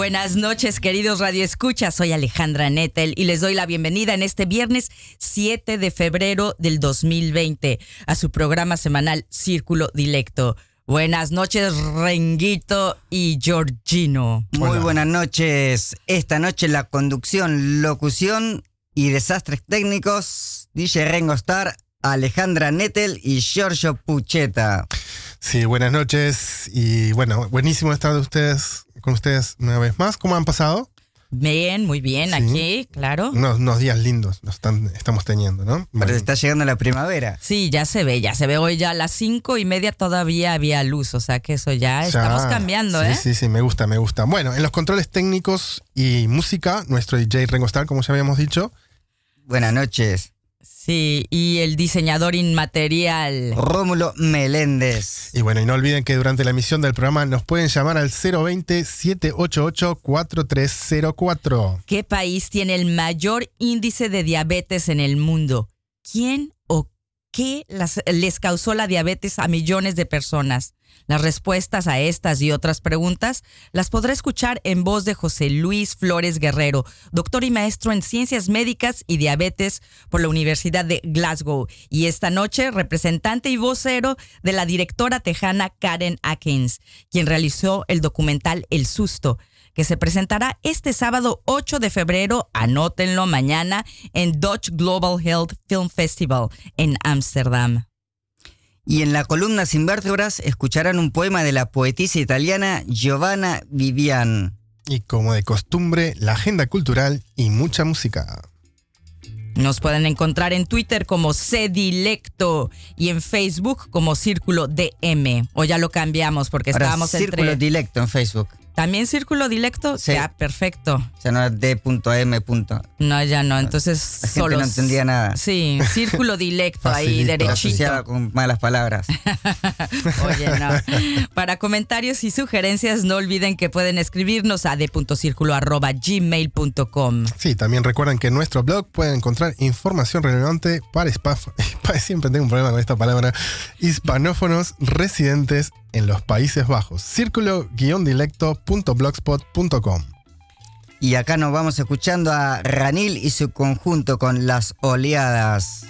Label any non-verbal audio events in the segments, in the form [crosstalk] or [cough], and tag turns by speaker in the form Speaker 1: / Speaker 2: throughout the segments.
Speaker 1: Buenas noches, queridos radioescuchas. Soy Alejandra Nettel y les doy la bienvenida en este viernes 7 de febrero del 2020 a su programa semanal Círculo Dilecto. Buenas noches, Renguito y Georgino.
Speaker 2: Muy buenas noches. Esta noche la conducción, locución y desastres técnicos, DJ Rengo Star, Alejandra Nettel y Giorgio Pucheta.
Speaker 3: Sí, buenas noches y bueno, buenísimo estar de ustedes con ustedes una vez más. ¿Cómo han pasado?
Speaker 1: Bien, muy bien, aquí, claro.
Speaker 3: Unos, días lindos nos están, estamos teniendo, ¿no?
Speaker 2: Pero está llegando la primavera.
Speaker 1: Sí, ya se ve, ya se ve. Hoy ya a las cinco y media todavía había luz, o sea que eso ya, estamos cambiando,
Speaker 3: sí,
Speaker 1: ¿eh?
Speaker 3: Sí, sí, me gusta, me gusta. Bueno, en los controles técnicos y música, nuestro DJ Rengo Star, como ya habíamos dicho.
Speaker 2: Buenas noches.
Speaker 1: Sí, y el diseñador inmaterial.
Speaker 2: Rómulo Meléndez.
Speaker 3: Y bueno, y no olviden que durante la emisión del programa nos pueden llamar al 020-788-4304.
Speaker 1: ¿Qué país tiene el mayor índice de diabetes en el mundo? ¿Quién o qué les causó la diabetes a millones de personas? Las respuestas a estas y otras preguntas las podrá escuchar en voz de José Luis Flores Guerrero, doctor y maestro en ciencias médicas y diabetes por la Universidad de Glasgow, y esta noche representante y vocero de la directora tejana Karen Atkins, quien realizó el documental El Susto, que se presentará este sábado 8 de febrero, anótenlo mañana, en Dutch Global Health Film Festival en Ámsterdam.
Speaker 2: Y en la columna Sin vértebras escucharán un poema de la poetisa italiana Giovanna Vivian.
Speaker 3: Y como de costumbre, la agenda cultural y mucha música.
Speaker 1: Nos pueden encontrar en Twitter como Cdilecto y en Facebook como Círculo DM. O ya lo cambiamos porque estábamos
Speaker 2: entre... Círculo Dilecto en Facebook.
Speaker 1: ¿También círculo dilecto? Sí. Ya, perfecto.
Speaker 2: O sea, no es D.M.
Speaker 1: No, ya no. Entonces
Speaker 2: La gente no entendía nada.
Speaker 1: Sí, círculo dilecto ahí derechito.
Speaker 2: Con malas palabras. [laughs]
Speaker 1: Oye, no. Para comentarios y sugerencias, no olviden que pueden escribirnos a d.circulo.gmail.com.
Speaker 3: Sí, también recuerden que en nuestro blog pueden encontrar información relevante para, para [laughs] siempre tengo un problema con esta palabra, hispanófonos residentes en los Países Bajos. Círculo-dilecto.blogspot.com.
Speaker 2: Y acá nos vamos escuchando a Ranil y su conjunto con las oleadas.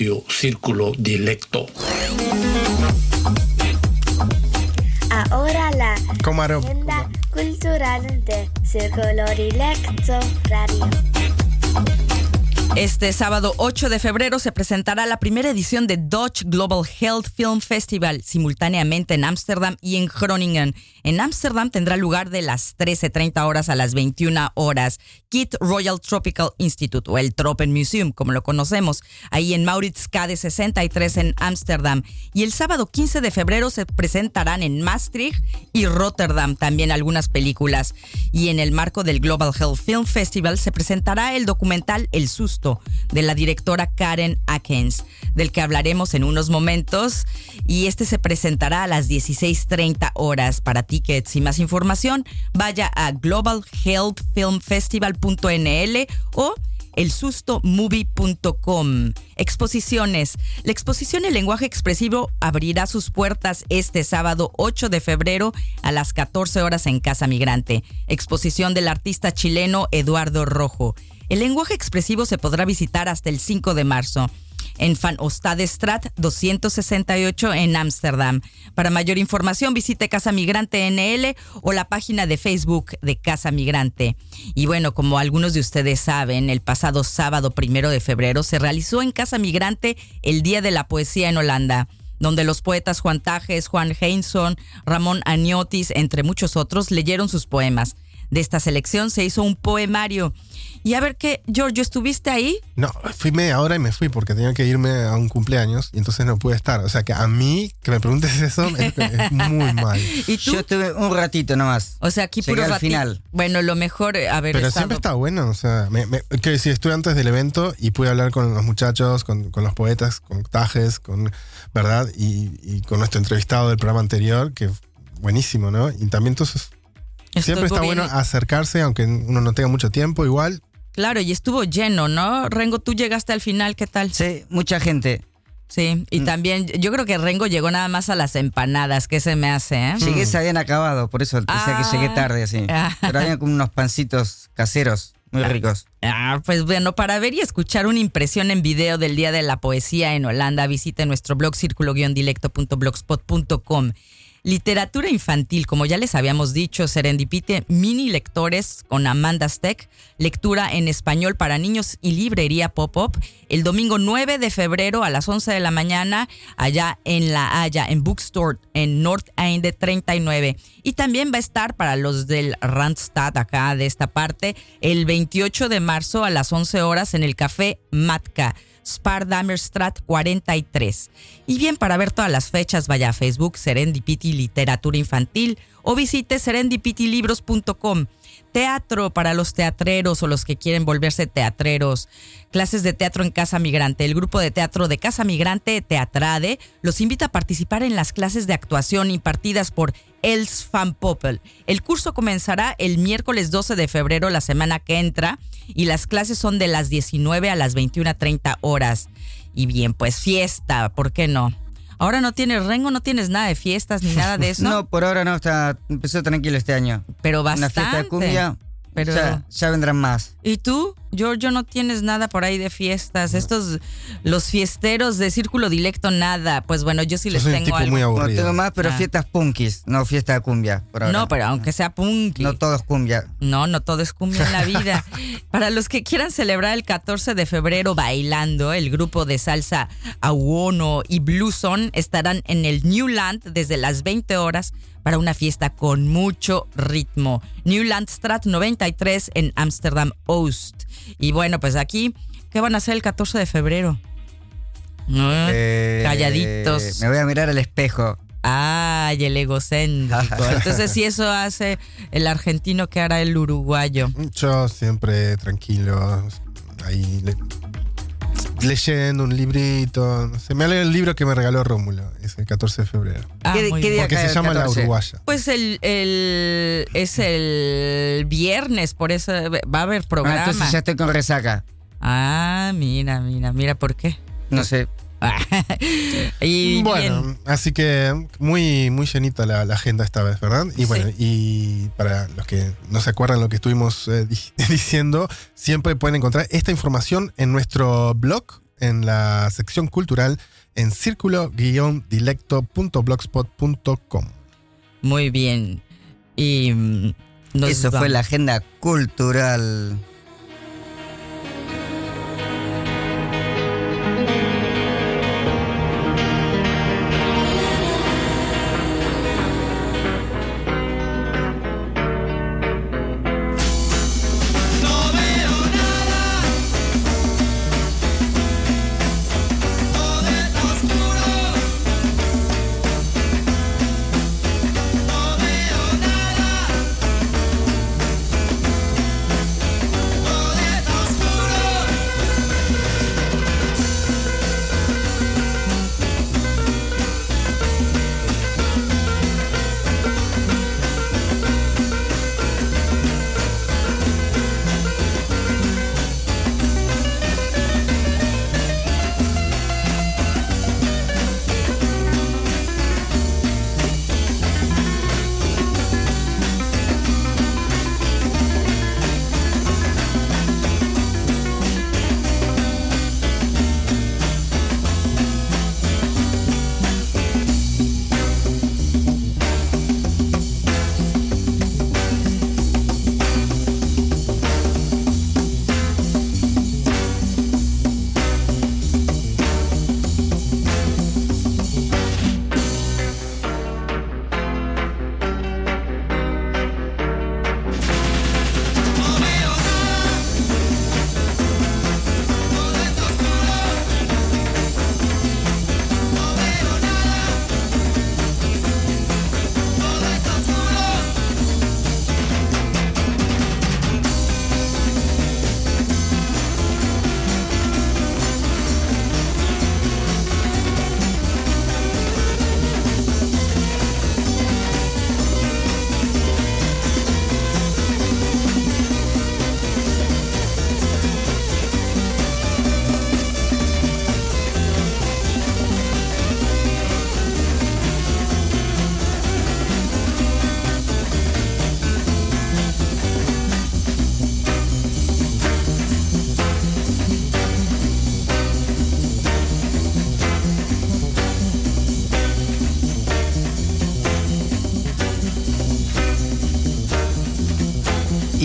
Speaker 4: Radio Círculo Dilecto.
Speaker 5: Ahora la agenda cultural de Círculo Directo Radio.
Speaker 1: Este sábado 8 de febrero se presentará la primera edición de Dutch Global Health Film Festival simultáneamente en Ámsterdam y en Groningen. En Ámsterdam tendrá lugar de las 13.30 horas a las 21 horas. Kit Royal Tropical Institute o el Tropen Museum, como lo conocemos, ahí en Mauritskade 63 en Ámsterdam. Y el sábado 15 de febrero se presentarán en Maastricht y Rotterdam también algunas películas. Y en el marco del Global Health Film Festival se presentará el documental El Susto de la directora Karen Atkins, del que hablaremos en unos momentos. Y este se presentará a las 16.30 horas. Para tickets y más información, vaya a globalhealthfilmfestival.nl o elsustomovie.com. Exposiciones. La exposición El lenguaje expresivo abrirá sus puertas este sábado 8 de febrero a las 14 horas en Casa Migrante. Exposición del artista chileno Eduardo Rojo. El lenguaje expresivo se podrá visitar hasta el 5 de marzo en Van Ostadestrat 268 en Ámsterdam. Para mayor información visite Casa Migrante NL o la página de Facebook de Casa Migrante. Y bueno, como algunos de ustedes saben, el pasado sábado primero de febrero se realizó en Casa Migrante el Día de la Poesía en Holanda donde los poetas Juan Tajes, Juan Heinson, Ramón Aniotis, entre muchos otros, leyeron sus poemas. De esta selección se hizo un poemario y a ver qué, Giorgio, ¿estuviste ahí?
Speaker 3: No, fui media hora y me fui porque tenía que irme a un cumpleaños y entonces no pude estar. O sea que a mí, que me preguntes eso, es, muy [laughs] mal.
Speaker 2: ¿Y tú? Yo estuve un ratito nomás.
Speaker 1: O sea, aquí puro al final. Bueno, lo mejor, a ver.
Speaker 3: Pero siempre está bueno, o sea, me, que decir, estuve antes del evento y pude hablar con los muchachos, con, los poetas, con Tajes, con, ¿verdad? Y, y con nuestro entrevistado del programa anterior, que buenísimo, ¿no? Y también Siempre está bueno acercarse, aunque uno no tenga mucho tiempo, igual.
Speaker 1: Claro, y estuvo lleno, ¿no? Rengo, tú llegaste al final, ¿qué tal?
Speaker 2: Sí, mucha gente.
Speaker 1: Sí, y mm. también yo creo que Rengo llegó nada más a las empanadas, ¿qué se me hace? Eh?
Speaker 2: Llegué, se habían acabado, por eso decía que llegué ah. tarde así. Pero había como unos pancitos caseros. Muy ricos.
Speaker 1: Ah, pues bueno, para ver y escuchar una impresión en video del Día de la Poesía en Holanda, visite nuestro blog círculo-dilecto.blogspot.com. Literatura infantil, como ya les habíamos dicho, Serendipite Mini Lectores con Amanda Steck, lectura en español para niños y librería pop-up, el domingo 9 de febrero a las 11 de la mañana, allá en La Haya, en Bookstore, en North Einde 39. Y también va a estar para los del Randstad, acá de esta parte, el 28 de marzo a las 11 horas en el Café Matka. Spardammerstrat 43. Y bien, para ver todas las fechas, vaya a Facebook Serendipity Literatura Infantil o visite serendipitilibros.com. Teatro para los teatreros o los que quieren volverse teatreros. Clases de teatro en Casa Migrante. El grupo de teatro de Casa Migrante, Teatrade, los invita a participar en las clases de actuación impartidas por Els Van Poppel. El curso comenzará el miércoles 12 de febrero, la semana que entra, y las clases son de las 19 a las 21.30 horas. Y bien, pues fiesta, ¿por qué no? Ahora no tienes rengo, no tienes nada de fiestas ni nada de [laughs] eso.
Speaker 2: no, por ahora no, está, empezó tranquilo este año.
Speaker 1: Pero bastante.
Speaker 2: Una fiesta de cumbia, pero ya vendrán más.
Speaker 1: ¿Y tú? Giorgio, no tienes nada por ahí de fiestas. Estos, los fiesteros de Círculo Directo, nada. Pues bueno, yo sí les tengo algo.
Speaker 3: Muy
Speaker 2: no tengo más, pero ah. fiestas punkis, no fiesta de cumbia.
Speaker 1: No, pero aunque sea punky.
Speaker 2: No todo es cumbia.
Speaker 1: No, no todo es cumbia en la vida. [laughs] Para los que quieran celebrar el 14 de febrero bailando, el grupo de salsa Awono y Blueson estarán en el Newland desde las 20 horas para una fiesta con mucho ritmo. Newlandstraat 93 en Amsterdam Oost. Y bueno, pues aquí, ¿qué van a hacer el 14 de febrero?
Speaker 2: Eh,
Speaker 1: Calladitos.
Speaker 2: Me voy a mirar al espejo.
Speaker 1: Ay, el egocéntrico. [laughs] Entonces, si eso hace el argentino, ¿qué hará el uruguayo?
Speaker 3: Yo siempre tranquilo. Ahí leyendo un librito. Se me alegra el libro que me regaló Rómulo. Es el 14 de febrero.
Speaker 1: Ah, ¿Qué, día
Speaker 3: Porque se llama La Uruguaya.
Speaker 1: Pues el, el, es el viernes, por eso va a haber programa.
Speaker 2: Ah, entonces ya estoy con resaca.
Speaker 1: Ah, mira, mira, mira por qué.
Speaker 2: No sé. [laughs]
Speaker 1: y
Speaker 3: bueno, así que muy, muy llenita la, agenda esta vez, ¿verdad? Y bueno, y para los que no se acuerdan lo que estuvimos eh, [laughs] diciendo, siempre pueden encontrar esta información en nuestro blog, en la sección cultural, en círculo-dilecto.blogspot.com.
Speaker 1: Muy bien. Y mm, Nos
Speaker 2: Eso fue la agenda cultural.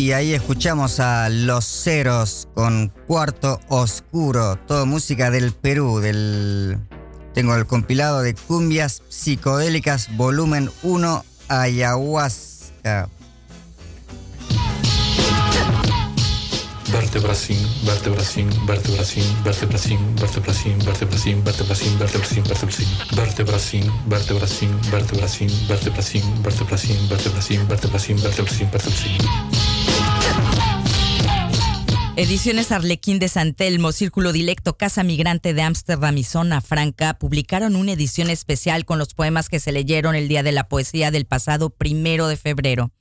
Speaker 2: Y ahí escuchamos a Los Ceros con Cuarto Oscuro, todo música del Perú, del tengo el compilado de cumbias psicodélicas volumen 1 ayahuasca.
Speaker 1: Ediciones Arlequín de San Telmo, Círculo Dilecto, Casa Migrante de Ámsterdam y Zona Franca publicaron una edición especial con los poemas que se leyeron el Día de la Poesía del pasado primero de febrero.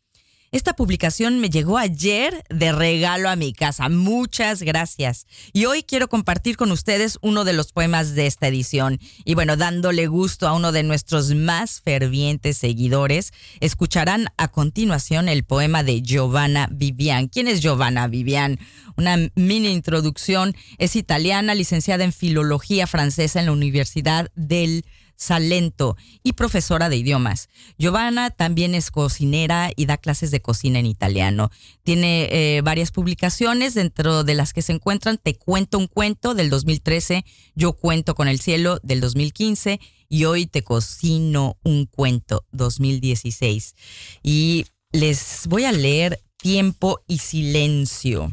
Speaker 1: Esta publicación me llegó ayer de regalo a mi casa. Muchas gracias. Y hoy quiero compartir con ustedes uno de los poemas de esta edición. Y bueno, dándole gusto a uno de nuestros más fervientes seguidores, escucharán a continuación el poema de Giovanna Vivian. ¿Quién es Giovanna Vivian? Una mini introducción. Es italiana, licenciada en Filología Francesa en la Universidad del Salento y profesora de idiomas. Giovanna también es cocinera y da clases de cocina en italiano. Tiene eh, varias publicaciones dentro de las que se encuentran Te cuento un cuento del 2013, Yo cuento con el cielo del 2015 y Hoy te cocino un cuento 2016. Y les voy a leer Tiempo y Silencio.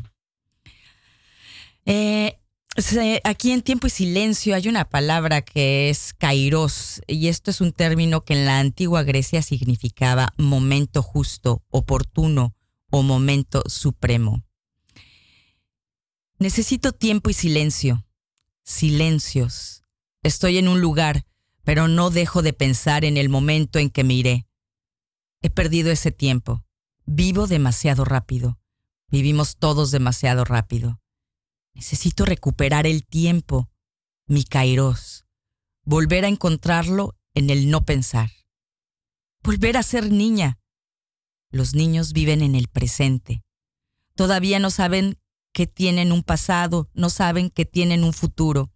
Speaker 1: Eh, Aquí en tiempo y silencio hay una palabra que es kairos y esto es un término que en la antigua Grecia significaba momento justo, oportuno o momento supremo. Necesito tiempo y silencio, silencios. Estoy en un lugar, pero no dejo de pensar en el momento en que me iré. He perdido ese tiempo. Vivo demasiado rápido. Vivimos todos demasiado rápido. Necesito recuperar el tiempo, mi kairos, volver a encontrarlo en el no pensar, volver a ser niña. Los niños viven en el presente. Todavía no saben que tienen un pasado, no saben que tienen un futuro.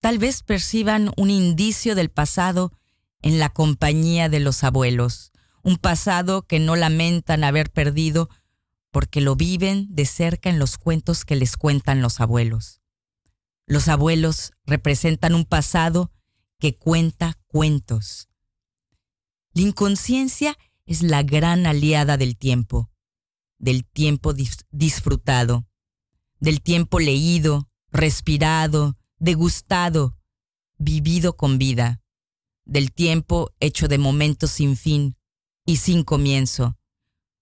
Speaker 1: Tal vez perciban un indicio del pasado en la compañía de los abuelos, un pasado que no lamentan haber perdido porque lo viven de cerca en los cuentos que les cuentan los abuelos. Los abuelos representan un pasado que cuenta cuentos. La inconsciencia es la gran aliada del tiempo, del tiempo disfrutado, del tiempo leído, respirado, degustado, vivido con vida, del tiempo hecho de momentos sin fin y sin comienzo,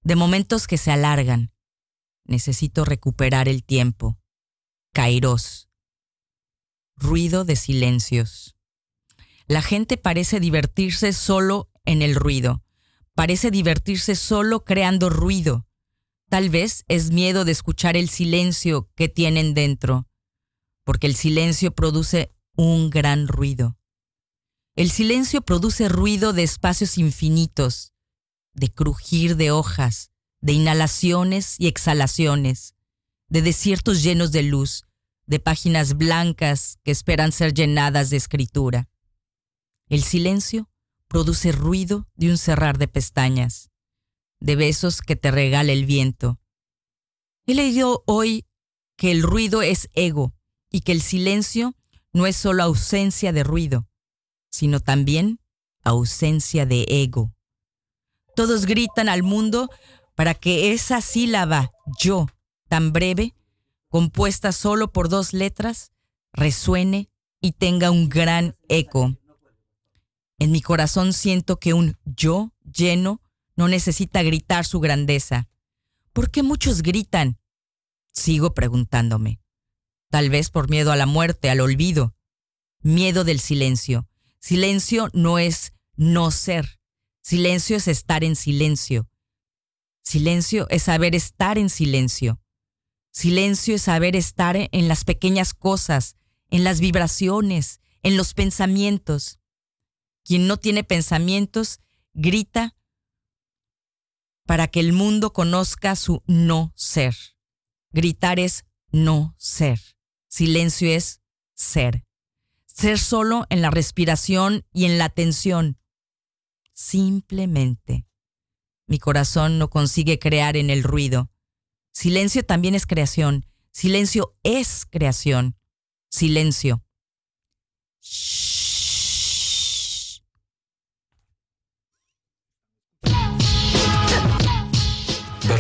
Speaker 1: de momentos que se alargan. Necesito recuperar el tiempo. Kairos. Ruido de silencios. La gente parece divertirse solo en el ruido. Parece divertirse solo creando ruido. Tal vez es miedo de escuchar el silencio que tienen dentro, porque el silencio produce un gran ruido. El silencio produce ruido de espacios infinitos, de crujir de hojas, de inhalaciones y exhalaciones, de desiertos llenos de luz, de páginas blancas que esperan ser llenadas de escritura. El silencio produce ruido de un cerrar de pestañas, de besos que te regala el viento. He leído hoy que el ruido es ego y que el silencio no es solo ausencia de ruido, sino también ausencia de ego. Todos gritan al mundo para que esa sílaba yo, tan breve, compuesta solo por dos letras, resuene y tenga un gran eco. En mi corazón siento que un yo lleno no necesita gritar su grandeza. ¿Por qué muchos gritan? Sigo preguntándome. Tal vez por miedo a la muerte, al olvido. Miedo del silencio. Silencio no es no ser. Silencio es estar en silencio. Silencio es saber estar en silencio. Silencio es saber estar en las pequeñas cosas, en las vibraciones, en los pensamientos. Quien no tiene pensamientos grita para que el mundo conozca su no ser. Gritar es no ser. Silencio es ser. Ser solo en la respiración y en la atención. Simplemente. Mi corazón no consigue crear en el ruido. Silencio también es creación. Silencio es creación. Silencio.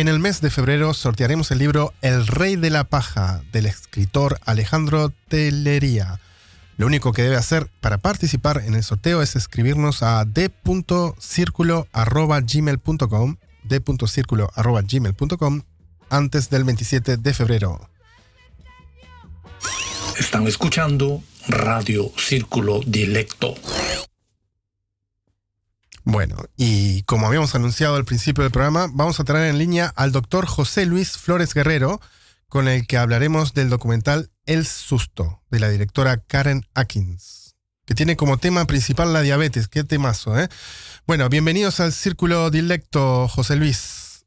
Speaker 3: en el mes de febrero sortearemos el libro El Rey de la Paja del escritor Alejandro Telería. Lo único que debe hacer para participar en el sorteo es escribirnos a d.circulo.gmail.com d.circulo.gmail.com antes del 27 de febrero.
Speaker 6: Están escuchando Radio Círculo Directo.
Speaker 3: Bueno, y como habíamos anunciado al principio del programa, vamos a traer en línea al doctor José Luis Flores Guerrero, con el que hablaremos del documental El Susto, de la directora Karen Atkins, que tiene como tema principal la diabetes. Qué temazo, ¿eh? Bueno, bienvenidos al Círculo Directo, José Luis.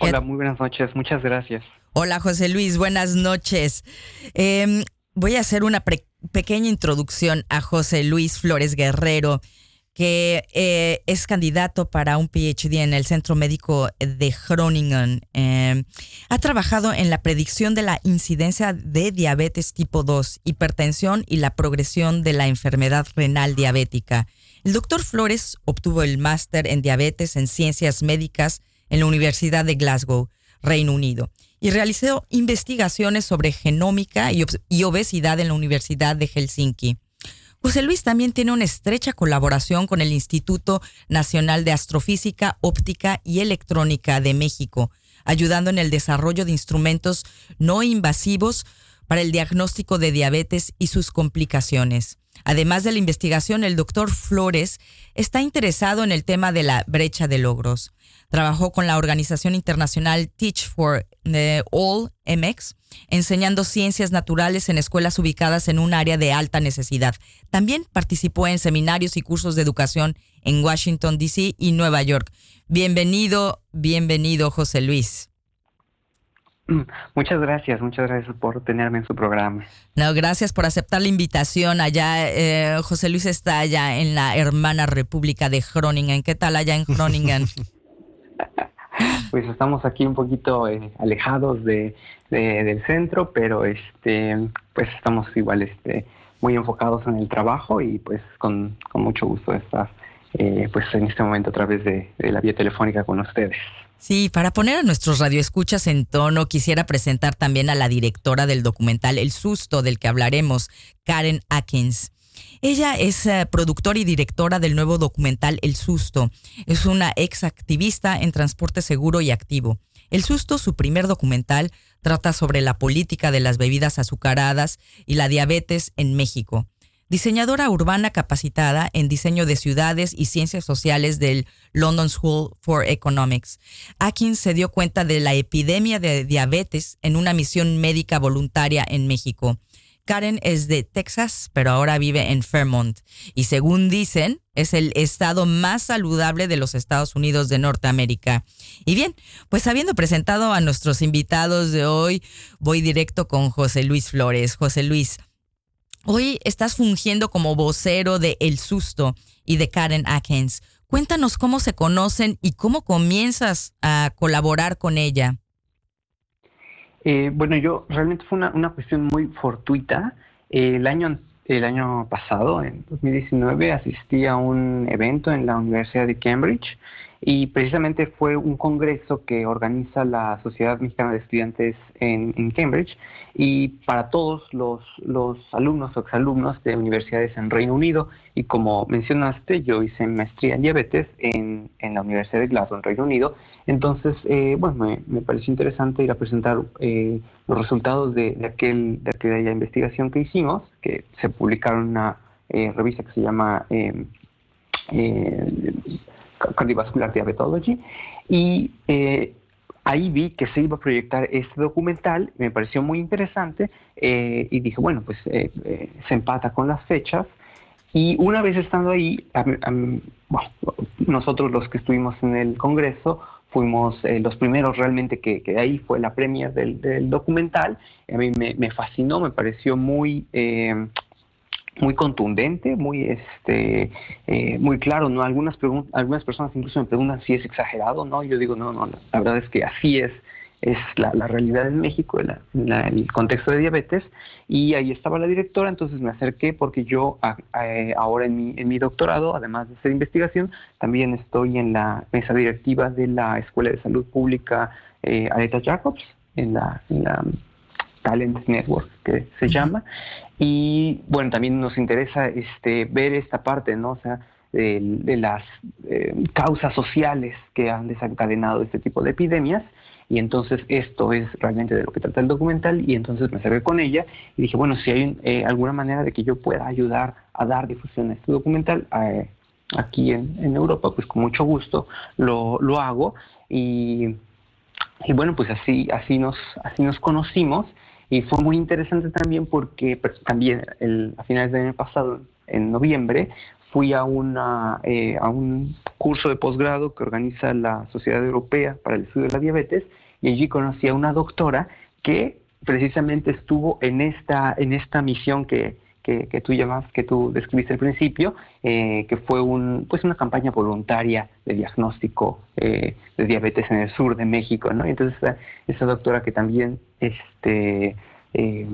Speaker 7: Hola, muy buenas noches, muchas gracias.
Speaker 1: Hola, José Luis, buenas noches. Em, voy a hacer una pequeña introducción a José Luis Flores Guerrero. Que eh, es candidato para un PhD en el Centro Médico de Groningen. Eh, ha trabajado en la predicción de la incidencia de diabetes tipo 2, hipertensión y la progresión de la enfermedad renal diabética. El doctor Flores obtuvo el máster en diabetes en ciencias médicas en la Universidad de Glasgow, Reino Unido, y realizó investigaciones sobre genómica y obesidad en la Universidad de Helsinki. José Luis también tiene una estrecha colaboración con el Instituto Nacional de Astrofísica, Óptica y Electrónica de México, ayudando en el desarrollo de instrumentos no invasivos para el diagnóstico de diabetes y sus complicaciones. Además de la investigación, el doctor Flores está interesado en el tema de la brecha de logros. Trabajó con la organización internacional Teach for eh, All MX, enseñando ciencias naturales en escuelas ubicadas en un área de alta necesidad. También participó en seminarios y cursos de educación en Washington, D.C. y Nueva York. Bienvenido, bienvenido, José Luis.
Speaker 7: Muchas gracias, muchas gracias por tenerme en su programa.
Speaker 1: No, gracias por aceptar la invitación. Allá, eh, José Luis está allá en la hermana República de Groningen. ¿Qué tal allá en Groningen? [laughs]
Speaker 7: pues estamos aquí un poquito eh, alejados de, del centro, pero este, pues estamos igual este, muy enfocados en el trabajo y pues con, mucho gusto estar eh, pues en este momento a través de la vía telefónica con ustedes.
Speaker 1: Sí, para poner a nuestros radioescuchas en tono, quisiera presentar también a la directora del documental El Susto, del que hablaremos, Karen Atkins. Ella es eh, productora y directora del nuevo documental El Susto. Es una ex activista en transporte seguro y activo. El Susto, su primer documental, trata sobre la política de las bebidas azucaradas y la diabetes en México. Diseñadora urbana capacitada en diseño de ciudades y ciencias sociales del London School for Economics, Atkins se dio cuenta de la epidemia de diabetes en una misión médica voluntaria en México. Karen es de Texas, pero ahora vive en Fairmont y según dicen, es el estado más saludable de los Estados Unidos de Norteamérica. Y bien, pues habiendo presentado a nuestros invitados de hoy, voy directo con José Luis Flores. José Luis, hoy estás fungiendo como vocero de El Susto y de Karen Atkins. Cuéntanos cómo se conocen y cómo comienzas a colaborar con ella.
Speaker 7: Eh, bueno, yo realmente fue una, cuestión muy fortuita. el, año, el año pasado, en 2019, asistí a un evento en la Universidad de Cambridge y precisamente fue un congreso que organiza la Sociedad Mexicana de Estudiantes en, Cambridge y para todos los, los, alumnos o exalumnos de universidades en Reino Unido. Y como mencionaste, yo hice maestría en diabetes en, en la Universidad de Glasgow, en Reino Unido. Entonces, eh, bueno, me, me, pareció interesante ir a presentar eh, los resultados de, de, aquel, de aquella investigación que hicimos, que se publicaron en una eh, revista que se llama Cardiovascular Diabetology, y eh, ahí vi que se iba a proyectar este documental, me pareció muy interesante, eh, y dije, bueno, pues eh, se empata con las fechas, y una vez estando ahí, nosotros los que estuvimos en el Congreso, fuimos los primeros realmente que, que, ahí fue la premia del, del documental. A mí me, fascinó, me pareció muy muy contundente, muy este eh, muy claro, ¿no? Algunas algunas personas incluso me preguntan si es exagerado, ¿no? Yo digo, no, no, la verdad es que así es es la, realidad en México, el contexto de diabetes, y ahí estaba la directora, entonces me acerqué porque yo ahora en mi, en mi doctorado, además de hacer investigación, también estoy en la mesa directiva de la Escuela de Salud Pública eh, Areta Jacobs, en la, en la Talent Network, que se llama. Y bueno, también nos interesa este, ver esta parte, ¿no? O sea, de, las eh, causas sociales que han desencadenado este tipo de epidemias. Y entonces esto es realmente de lo que trata el documental y entonces me acerqué con ella y dije, bueno, si hay eh, alguna manera de que yo pueda ayudar a dar difusión a este documental eh, aquí en, en, Europa, pues con mucho gusto lo, lo hago. Y, y, bueno, pues así, así, nos, así nos conocimos y fue muy interesante también porque pues, también a finales del año pasado, en noviembre, fui a, una, eh, a un curso de posgrado que organiza la Sociedad Europea para el Estudio de la Diabetes y allí conocí a una doctora que precisamente estuvo en esta, en esta misión que, que, tú llamas, que tú describiste al principio, eh, que fue un, pues una campaña voluntaria de diagnóstico eh, de diabetes en el sur de México, ¿no? Entonces esa, doctora que también este, eh,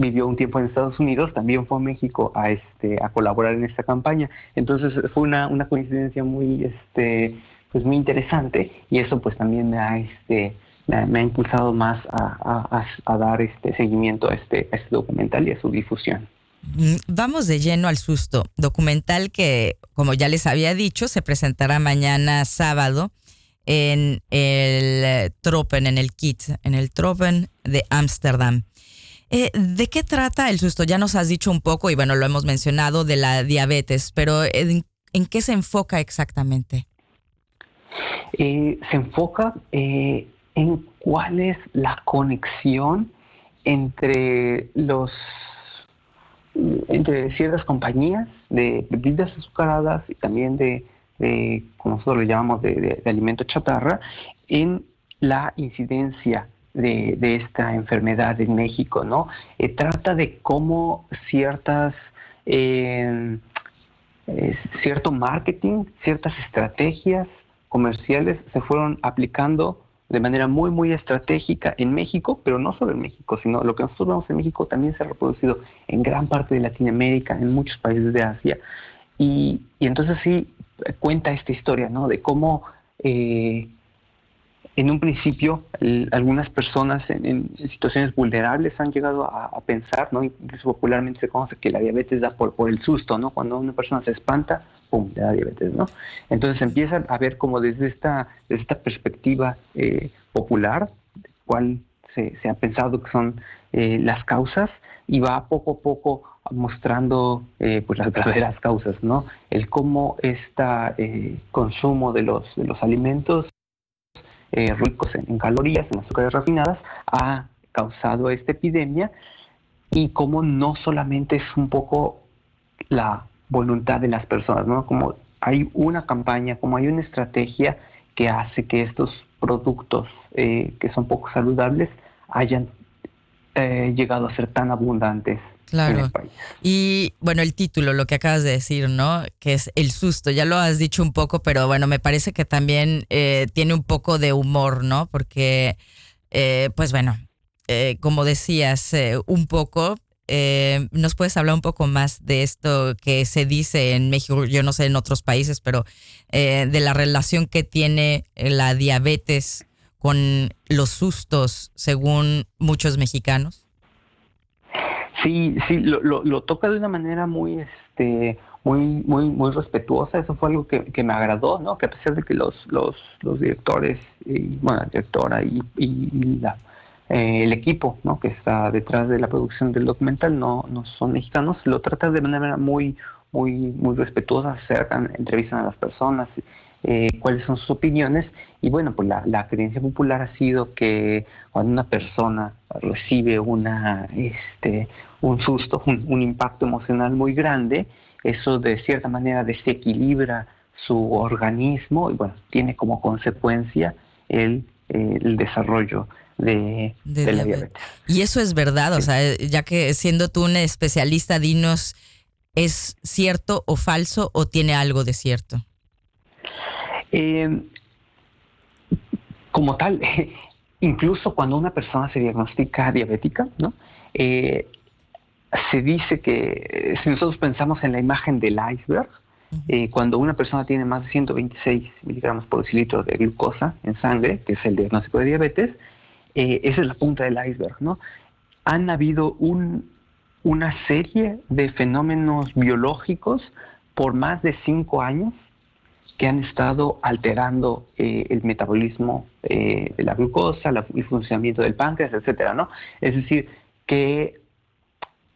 Speaker 7: vivió un tiempo en Estados Unidos, también fue a México a, este, a colaborar en esta campaña. Entonces fue una, una coincidencia muy, este, pues muy interesante y eso pues también me ha, este, me, ha impulsado más a, a, dar este seguimiento a este, a este documental y a su difusión.
Speaker 1: Mm, vamos de lleno al susto. Documental que, como ya les había dicho, se presentará mañana sábado en el Tropen, en el KIT, en el Tropen de Ámsterdam. Eh, ¿De qué trata el susto? Ya nos has dicho un poco, y bueno, lo hemos mencionado, de la diabetes, pero ¿en, qué se enfoca exactamente?
Speaker 7: Eh, se enfoca eh, en cuál es la conexión entre los entre ciertas compañías de bebidas azucaradas y también de, como nosotros lo llamamos, de, alimento chatarra, en la incidencia de, esta enfermedad en México, ¿no? Eh, trata de cómo ciertas, eh, cierto marketing, ciertas estrategias comerciales se fueron aplicando de manera muy, muy estratégica en México, pero no solo en México, sino lo que nosotros vemos en México también se ha reproducido en gran parte de Latinoamérica, en muchos países de Asia. Y, entonces sí cuenta esta historia, ¿no? De cómo eh, en un principio algunas personas en, situaciones vulnerables han llegado a, pensar, ¿no? Incluso popularmente se conoce que la diabetes da por, por el susto, ¿no? Cuando una persona se espanta, ¡pum!, le da diabetes, ¿no? Entonces empieza a ver como desde esta, desde esta perspectiva eh, popular, cuál se, ha pensado que son eh, las causas, y va poco a poco mostrando eh, pues las [laughs] verdaderas causas, ¿no? El cómo este consumo de los, de los alimentos ricos en, en, calorías, en azúcares refinadas, ha causado esta epidemia y cómo no solamente es un poco la voluntad de las personas, ¿no? Como hay una campaña, como hay una estrategia que hace que estos productos eh, que son poco saludables hayan eh, llegado a ser tan abundantes
Speaker 1: claro.
Speaker 7: en el país.
Speaker 1: Y bueno, el título, lo que acabas de decir, ¿no? Que es el susto, ya lo has dicho un poco, pero bueno, me parece que también eh, tiene un poco de humor, ¿no? Porque, pues bueno, como decías, un poco eh, ¿Nos puedes hablar un poco más de esto que se dice en México, yo no sé en otros países, pero eh, de la relación que tiene la diabetes con los sustos, según muchos mexicanos?
Speaker 7: Sí, sí, lo, toca de una manera muy, este, muy, muy, muy respetuosa. Eso fue algo que, me agradó, ¿no? Que a pesar de que los, los, los directores, y, bueno, la directora y, y la eh, el equipo que está detrás de la producción del documental no, no son mexicanos, lo tratan de manera muy, muy, muy respetuosa, acercan, entrevistan a las personas, eh, cuáles son sus opiniones y bueno, pues la, la, creencia popular ha sido que cuando una persona recibe una, este, un susto, un, impacto emocional muy grande, eso de cierta manera desequilibra su organismo y bueno, tiene como consecuencia el, el desarrollo de, la diabetes.
Speaker 1: Y eso es verdad, o sea, ya que siendo tú un especialista, dinos, ¿es cierto o falso o tiene algo de cierto?
Speaker 7: Eh, como tal, [laughs] incluso cuando una persona se diagnostica diabética, ¿no? Eh, se dice que si nosotros pensamos en la imagen del iceberg, eh, cuando una persona tiene más de 126 miligramos por decilitro de glucosa en sangre, que es el diagnóstico de diabetes, eh, esa es la punta del iceberg, ¿no? Han habido una serie de fenómenos biológicos por más de cinco años que han estado alterando eh, el metabolismo de la glucosa, el funcionamiento del páncreas, etcétera, ¿no? Es decir, que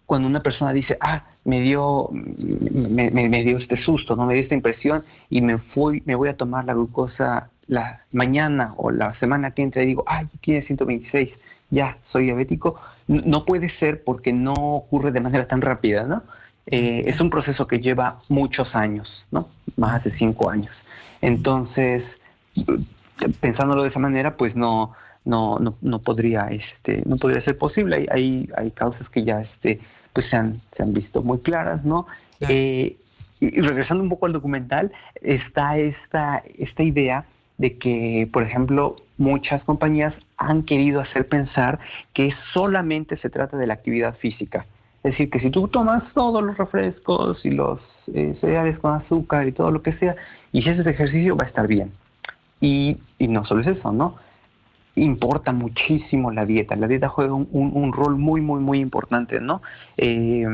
Speaker 7: cuando una persona dice, ah, me dio, me, dio este susto, no me dio esta impresión y me fui, me voy a tomar la glucosa la mañana o la semana que entra y digo, ay, tiene 126, ya soy diabético, no puede ser porque no ocurre de manera tan rápida, ¿no? Eh, es un proceso que lleva muchos años, ¿no? Más de cinco años. Entonces, pensándolo de esa manera, pues no, no, no, no podría, este, no podría ser posible. Hay, hay, hay causas que ya este, pues se han, se han visto muy claras, ¿no? Eh, y regresando un poco al documental, está esta, esta idea de que, por ejemplo, muchas compañías han querido hacer pensar que solamente se trata de la actividad física. Es decir, que si tú tomas todos los refrescos y los eh, cereales con azúcar y todo lo que sea, y si haces ejercicio, va a estar bien. Y, no solo es eso, ¿no? Importa muchísimo la dieta. La dieta juega un, rol muy, muy, muy importante, ¿no? Eh,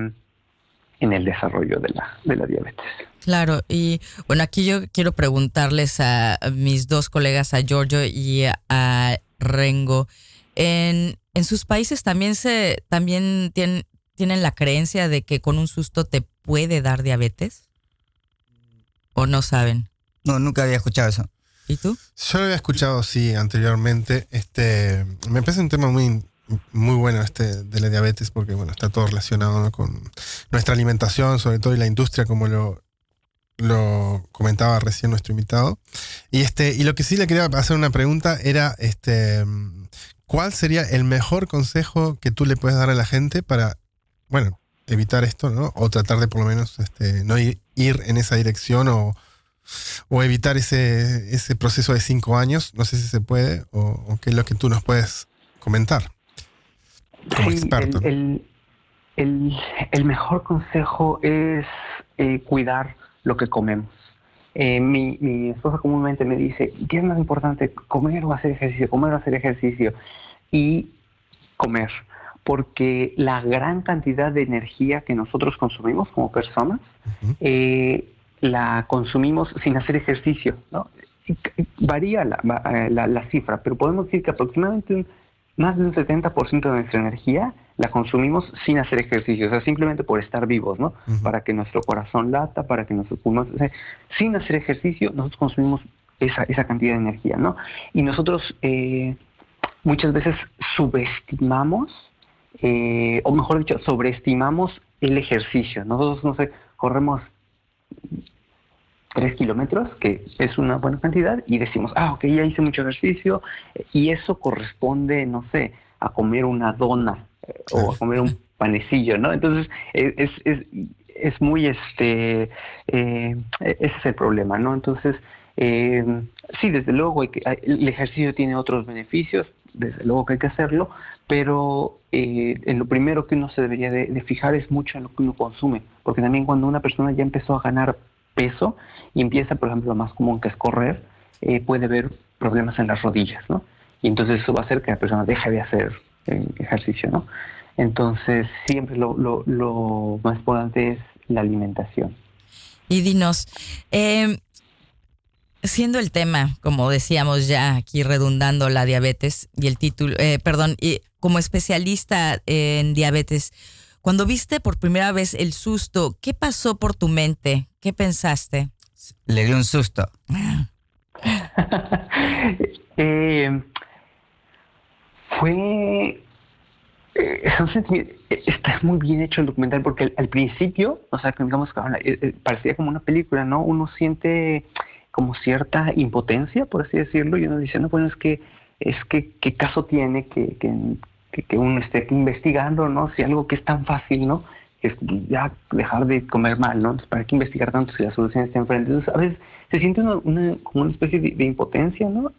Speaker 7: en el desarrollo de la, de la diabetes.
Speaker 1: Claro, y bueno, aquí yo quiero preguntarles a mis dos colegas, a Giorgio y a Rengo, en, en sus países también se también tienen, tienen la creencia de que con un susto te puede dar diabetes? ¿O no saben?
Speaker 2: No, nunca había escuchado eso.
Speaker 1: ¿Y tú?
Speaker 3: Yo lo había escuchado, sí, anteriormente. Este, me parece un tema muy, muy bueno este de la diabetes porque, bueno, está todo relacionado con nuestra alimentación, sobre todo, y la industria, como lo, lo comentaba recién nuestro invitado. Y, este, y lo que sí le quería hacer una pregunta era, este, ¿cuál sería el mejor consejo que tú le puedes dar a la gente para bueno, evitar esto, ¿no? O tratar de por lo menos este, no ir, en esa dirección o, evitar ese, ese proceso de cinco años. No sé si se puede o, qué es lo que tú nos puedes comentar como experto.
Speaker 7: El, mejor consejo es eh, cuidar lo que comemos. Eh, mi, mi, esposa comúnmente me dice, ¿qué es más importante, comer o hacer ejercicio? Comer o hacer ejercicio. Y comer porque la gran cantidad de energía que nosotros consumimos como personas eh, la consumimos sin hacer ejercicio. ¿no? Varía eh, la, la, cifra, pero podemos decir que aproximadamente más del 70% de nuestra energía la consumimos sin hacer ejercicio, o sea, simplemente por estar vivos, ¿no? Para que nuestro corazón lata, para que nuestro pulmón... sin hacer ejercicio, nosotros consumimos esa, esa cantidad de energía, ¿no? Y nosotros eh, muchas veces subestimamos eh, o mejor dicho, sobreestimamos el ejercicio. Nosotros, no sé, corremos tres kilómetros, que es una buena cantidad, y decimos, ah, ok, ya hice mucho ejercicio, y eso corresponde, no sé, a comer una dona eh, o a comer un [laughs] panecillo, ¿no? Entonces, es, es, es muy, este, eh, ese es el problema, ¿no? Entonces, sí, desde luego, el ejercicio tiene otros beneficios, desde luego que hay que hacerlo, pero eh, en lo primero que uno se debería de, fijar es mucho en lo que uno consume, porque también cuando una persona ya empezó a ganar peso y empieza, por ejemplo, lo más común que es correr, eh, puede haber problemas en las rodillas, ¿no? Y entonces eso va a hacer que la persona deje de hacer eh, ejercicio, ¿no? Entonces siempre lo, lo, lo, más importante es la alimentación.
Speaker 1: Y dinos, eh, siendo el tema, como decíamos ya aquí redundando la diabetes y el título, eh, perdón, y como especialista en diabetes, cuando viste por primera vez el susto, ¿qué pasó por tu mente? ¿Qué pensaste?
Speaker 2: Le dio un susto. [laughs]
Speaker 7: eh, fue eh, está muy bien hecho el documental porque al, principio, o sea, digamos que parecía como una película, ¿no? Uno siente como cierta impotencia, por así decirlo, y uno dice, no, bueno, es que, es que, ¿qué caso tiene que, que, que, uno esté investigando, ¿no? Si algo que es tan fácil, ¿no? Que es ya dejar de comer mal, ¿no? ¿para qué investigar tanto si la solución está enfrente? Entonces, a veces se siente una, como una especie de, impotencia, ¿no?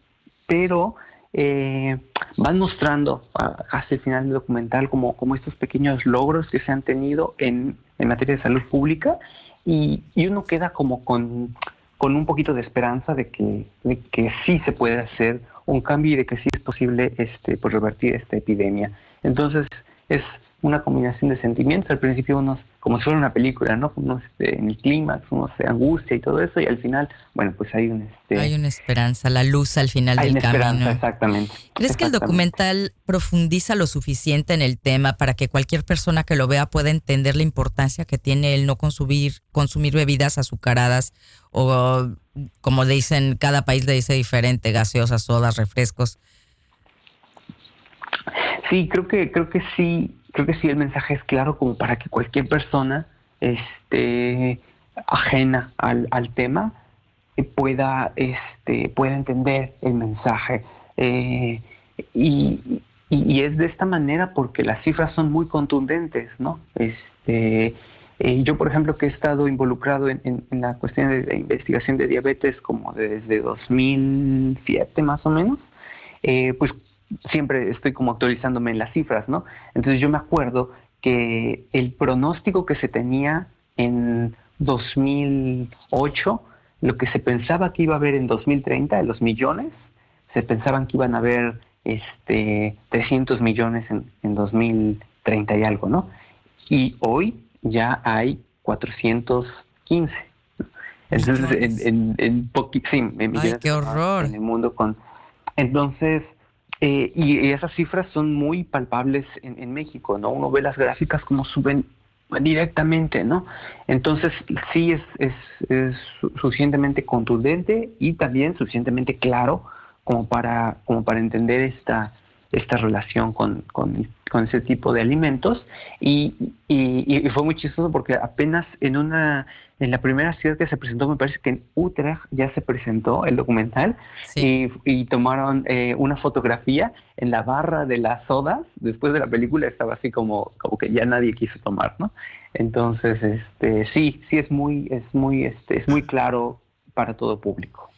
Speaker 7: Pero eh, van mostrando hasta el final del documental como, estos pequeños logros que se han tenido en, materia de salud pública y, uno queda como con un poquito de esperanza de que, que sí se puede hacer un cambio y de que sí es posible este, pues, revertir esta epidemia. Entonces, es una combinación de sentimientos. Al principio unos como si fuera una película, ¿no? Uno este, en el clímax, uno se angustia y todo eso, y al final, bueno, pues hay un... Este,
Speaker 1: hay una esperanza, la luz al final del una camino. Esperanza,
Speaker 7: exactamente.
Speaker 1: ¿Crees que el documental profundiza lo suficiente en el tema para que cualquier persona que lo vea pueda entender la importancia que tiene el no consumir, consumir bebidas azucaradas o, como dicen, cada país le dice diferente, gaseosas, sodas, refrescos?
Speaker 7: Sí, creo que, creo que sí creo que sí el mensaje es claro como para que cualquier persona este, ajena al, tema eh, pueda, este, pueda entender el mensaje. Eh, y, es de esta manera porque las cifras son muy contundentes, ¿no? Este, eh, yo, por ejemplo, que he estado involucrado en, la cuestión de, investigación de diabetes como desde 2007 más o menos, pues siempre estoy como actualizándome en las cifras, ¿no? Entonces yo me acuerdo que el pronóstico que se tenía en 2008, lo que se pensaba que iba a haber en 2030, de los millones, se pensaban que iban a haber este, 300 millones en, en 2030 y algo, ¿no? Y hoy ya hay 415. Entonces, en, en, en sí,
Speaker 1: Ay, qué horror.
Speaker 7: en el mundo con... Entonces, eh, y, esas cifras son muy palpables en, México, ¿no? Uno ve las gráficas como suben directamente, ¿no? Entonces, sí es, es, es suficientemente contundente y también suficientemente claro como para, como para entender esta, esta relación con, con, ese tipo de alimentos. Y, y, fue muy chistoso porque apenas en una en la primera ciudad que se presentó me parece que en Utrecht ya se presentó el documental. Y, tomaron eh, una fotografía en la barra de las sodas. Después de la película estaba así como como que ya nadie quiso tomar no entonces este sí sí es muy es muy este es muy claro para todo público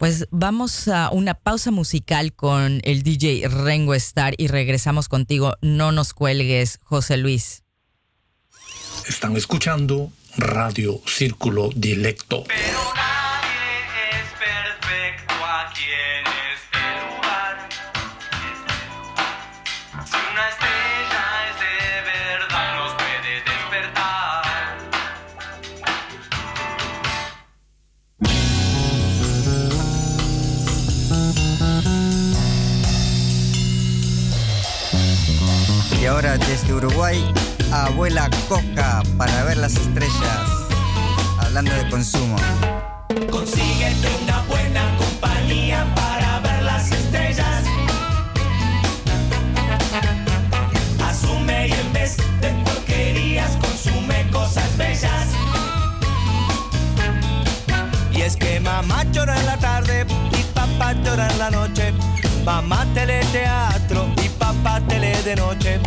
Speaker 1: pues vamos a una pausa musical con el DJ Rengo Star y regresamos contigo. No nos cuelgues, José Luis.
Speaker 6: Están escuchando Radio Círculo Dilecto.
Speaker 2: Y Uruguay, abuela Coca para ver las estrellas. Hablando de consumo.
Speaker 8: Consíguete una buena compañía para ver las estrellas. Asume y en vez de porquerías consume cosas bellas. Y es que mamá llora en la tarde y papá llora en la noche. Mamá teleteatro y papá tele de noche.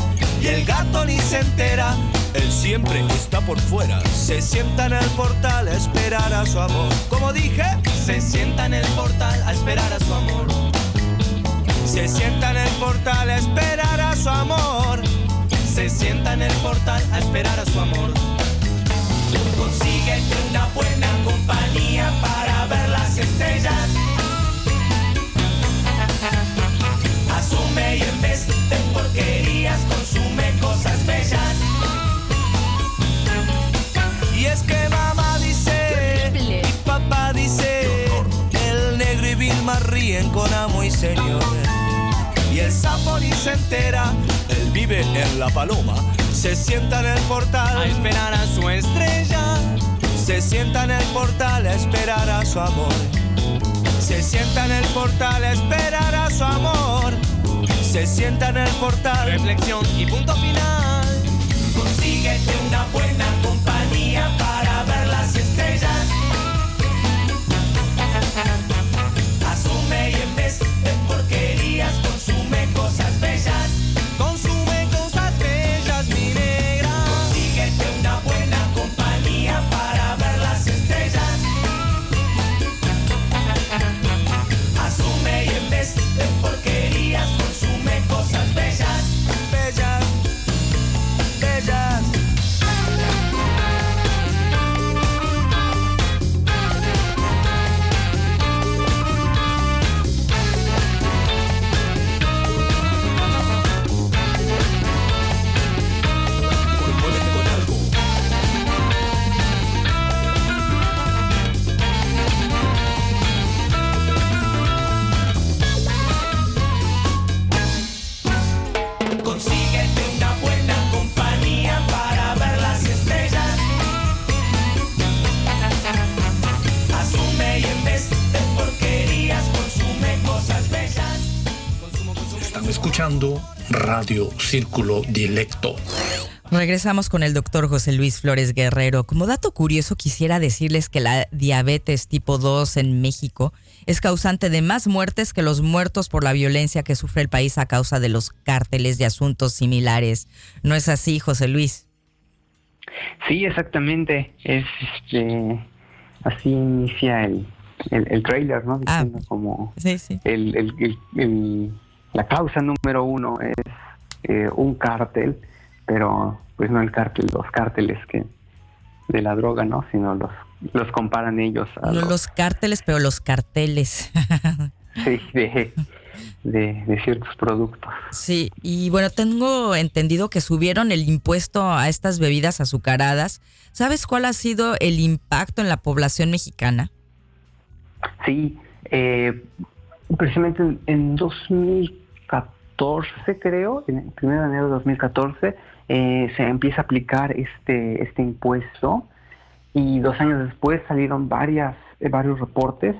Speaker 8: Y el gato ni se entera, él siempre está por fuera. Se sienta en el portal a esperar a su amor. Como dije, se sienta en el portal a esperar a su amor. Se sienta en el portal a esperar a su amor. Se sienta en el portal a esperar a su amor. Consíguete una buena compañía para ver las estrellas señor. Y el sapo ni se entera, él vive en la paloma, se sienta en el portal a esperar a su estrella. Se sienta en el portal a esperar a su amor. Se sienta en el portal a esperar a su amor se sienta en el portal. Reflexión y punto final. Consíguete una buena compañía para
Speaker 6: Radio Círculo Dilecto.
Speaker 1: Regresamos con el doctor José Luis Flores Guerrero. Como dato curioso, quisiera decirles que la diabetes tipo 2 en México es causante de más muertes que los muertos por la violencia que sufre el país a causa de los cárteles de asuntos similares. ¿No es así, José Luis?
Speaker 7: Sí, exactamente. Es este, así inicia el, el, trailer, ¿no?
Speaker 1: Ah,
Speaker 7: Diciendo como
Speaker 1: Sí, sí.
Speaker 7: el, el- el- el- la causa número uno es eh, un cártel, pero pues no el cártel, los cárteles que de la droga, ¿no? Sino los los comparan ellos a
Speaker 1: No
Speaker 7: los,
Speaker 1: los cárteles, pero los carteles. [laughs]
Speaker 7: sí, de, de, de ciertos productos.
Speaker 1: Sí, y bueno, tengo entendido que subieron el impuesto a estas bebidas azucaradas. ¿Sabes cuál ha sido el impacto en la población mexicana?
Speaker 7: Sí, eh, precisamente en, en 2014, creo, en el 1 de enero de 2014, eh, se empieza a aplicar este, este impuesto y dos años después salieron varias, eh, varios reportes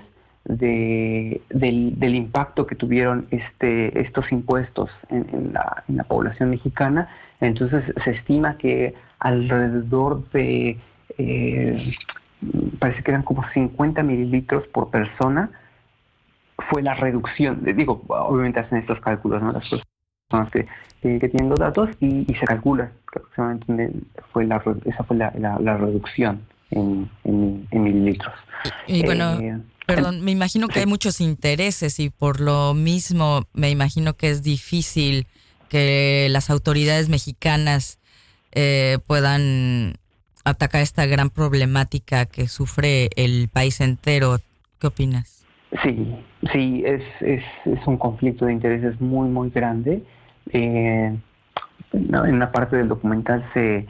Speaker 7: de, del, del impacto que tuvieron este, estos impuestos en, la, en la población mexicana. Entonces se estima que alrededor de, eh, parece que eran como 50 mililitros por persona, fue la reducción. Digo, obviamente hacen estos cálculos, ¿no? Las personas que, que- que tienen los datos y, y se calcula que aproximadamente fue la, esa fue la, la- la reducción en, en- en mililitros.
Speaker 1: Y bueno,
Speaker 7: Eh,
Speaker 1: perdón, me imagino que hay muchos intereses y por lo mismo me imagino que es difícil que las autoridades mexicanas eh, puedan atacar esta gran problemática que sufre el país entero. ¿Qué opinas?
Speaker 7: Sí, sí, es, es, es un conflicto de intereses muy, muy grande. Eh, en una parte del documental se,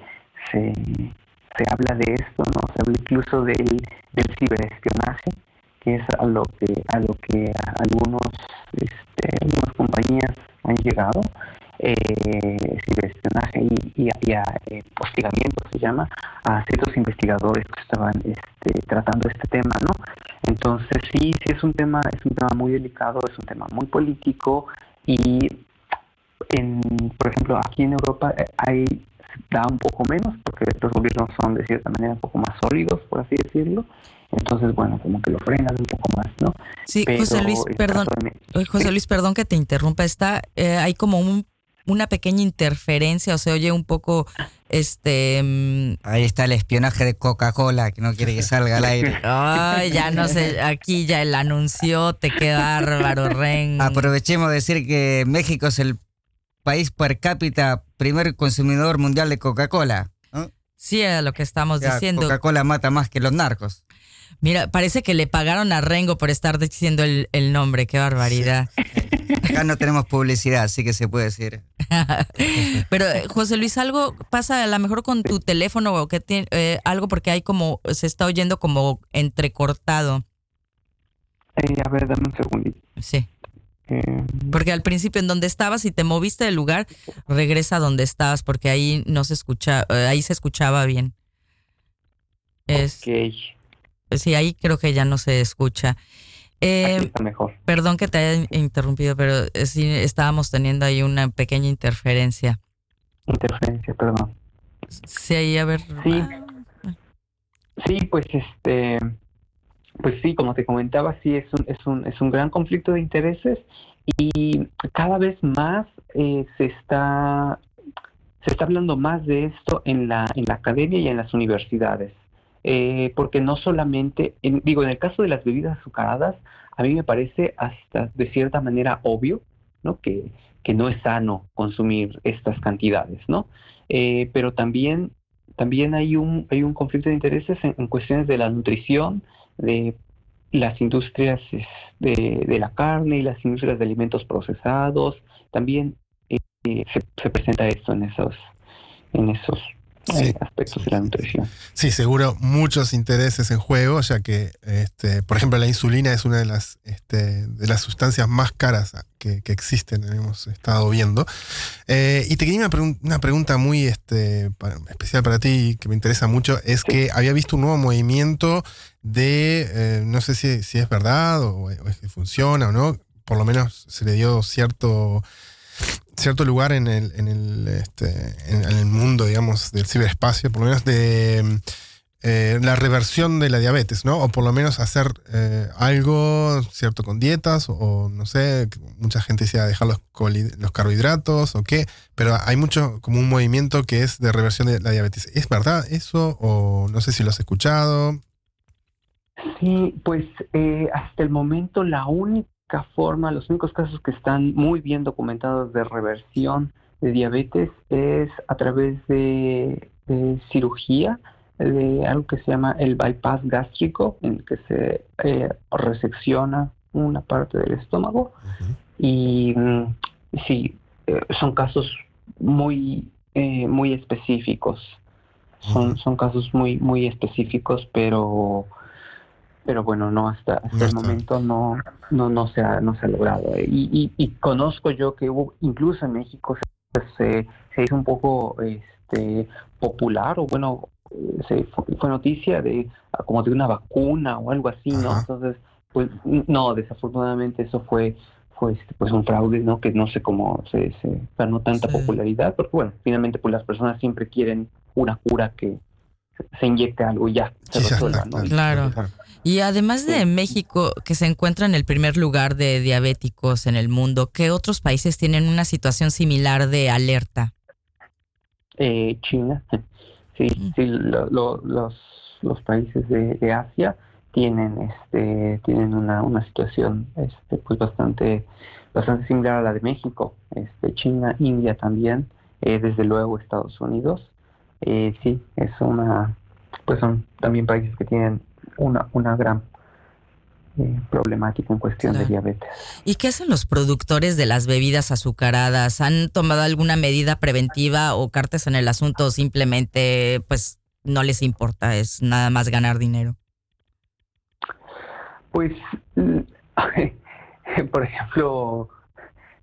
Speaker 7: se, se habla de esto, ¿no? Se habla incluso del, del ciberespionaje, que es a lo que, a lo que algunos, este, algunas compañías han llegado. Eh, ciberespionaje y, y, y a, eh, hostigamiento se llama a ciertos investigadores que estaban este, tratando este tema, ¿no? Entonces sí, sí es un tema, es un tema muy delicado, es un tema muy político y en, por ejemplo, aquí en Europa eh, hay da un poco menos porque estos gobiernos son de cierta manera un poco más sólidos, por así decirlo. Entonces, bueno, como que lo frenan un poco más, ¿no?
Speaker 1: Sí,
Speaker 7: Pero
Speaker 1: José Luis, perdón. José Luis, perdón que te interrumpa. Está, eh, hay como un, una pequeña interferencia o se oye un poco, este, mm,
Speaker 2: Ahí está el espionaje de Coca-Cola, que no quiere que salga al aire. [laughs]
Speaker 1: ay, ya no sé, aquí ya el anunció, te qué bárbaro, Ren.
Speaker 2: Aprovechemos de decir que México es el país per cápita primer consumidor mundial de Coca-Cola. ¿no?
Speaker 1: Sí, era lo que estamos
Speaker 2: Ya,
Speaker 1: diciendo.
Speaker 2: Coca-Cola mata más que los narcos.
Speaker 1: Mira, parece que le pagaron a Rengo por estar diciendo el, el nombre, qué barbaridad.
Speaker 2: Acá no tenemos publicidad, así que se puede decir. [laughs]
Speaker 1: Pero eh, José Luis, algo pasa a lo mejor con tu teléfono o que tiene eh, algo porque hay como, se está oyendo como entrecortado.
Speaker 7: Eh, a ver, dame un segundito.
Speaker 1: Sí.
Speaker 7: Eh,
Speaker 1: Porque al principio en donde estabas y te moviste del lugar, regresa a donde estabas porque ahí no se escucha, ahí se escuchaba bien. Es,
Speaker 7: ok,
Speaker 1: Sí, ahí creo que ya no se escucha. Eh,
Speaker 7: aquí está mejor.
Speaker 1: perdón que te haya interrumpido, pero eh, sí estábamos teniendo ahí una pequeña interferencia.
Speaker 7: Interferencia, perdón.
Speaker 1: Sí, ahí a ver.
Speaker 7: Sí. Sí, pues este, pues sí, como te comentaba, sí es un, es un, es un gran conflicto de intereses y cada vez más eh, se está se está hablando más de esto en la en la academia y en las universidades, Eh, porque no solamente, en- digo, en el caso de las bebidas azucaradas, a mí me parece hasta de cierta manera obvio, ¿no? Que, que no es sano consumir estas cantidades, ¿no? Eh, pero también también hay un, hay un conflicto de intereses en, cuestiones de la nutrición, de las industrias es, de, de la carne y las industrias de alimentos procesados. También eh, se, se presenta esto en esos, en esos
Speaker 3: Sí.
Speaker 7: aspectos de la nutrición.
Speaker 3: Sí, seguro muchos intereses en juego, ya que, este, por ejemplo, la insulina es una de las, este, de las sustancias más caras que, que existen, hemos estado viendo. Eh, y te quería una, pregun- una pregunta muy este, especial para ti, que me interesa mucho, es que había visto un nuevo movimiento de, eh, no sé si, si es verdad o, o es que funciona o no, por lo menos se le dio cierto cierto lugar en el, en el, este, en, el mundo, digamos, del ciberespacio, por lo menos de eh, la reversión de la diabetes, ¿no? O por lo menos hacer eh, algo, ¿cierto? Con dietas, o, no sé, mucha gente decía dejar los, los carbohidratos o qué, pero hay mucho como un movimiento que es de reversión de la diabetes. ¿Es verdad eso? O no sé si lo has escuchado.
Speaker 7: Sí, pues eh, hasta el momento la única forma, los únicos casos que están muy bien documentados de reversión de diabetes es a través de cirugía de algo que se llama el bypass gástrico, en el que se eh, resecciona una parte del estómago. Y mm, sí, eh, son casos muy, eh, muy específicos. Son, son casos muy, muy específicos, pero pero bueno, no hasta, hasta el momento no, no, no, se ha, no se ha logrado. Y, y, conozco yo que hubo, incluso en México se, se hizo un poco este, popular, o bueno, se fue, noticia de como de una vacuna o algo así, ¿no? Entonces, pues no, desafortunadamente eso fue fue este, pues un fraude, ¿no? Que no sé cómo se, ganó tanta popularidad, porque bueno, finalmente pues las personas siempre quieren una cura que se inyecte algo y ya se resuelva, ¿no?
Speaker 1: Claro. Y además de México, que se encuentra en el primer lugar de diabéticos en el mundo, ¿qué otros países tienen una situación similar de alerta?
Speaker 7: Eh, China. [laughs] Sí, sí los, los países de, Asia tienen este tienen una, una situación este pues bastante bastante similar a la de México este China India también eh, desde luego Estados Unidos eh, sí es una pues son también países que tienen una una gran eh, problemática en cuestión de diabetes.
Speaker 1: ¿Y qué hacen los productores de las bebidas azucaradas? ¿Han tomado alguna medida preventiva o cartas en el asunto o simplemente pues no les importa, es nada más ganar dinero?
Speaker 7: Pues, [laughs] por ejemplo,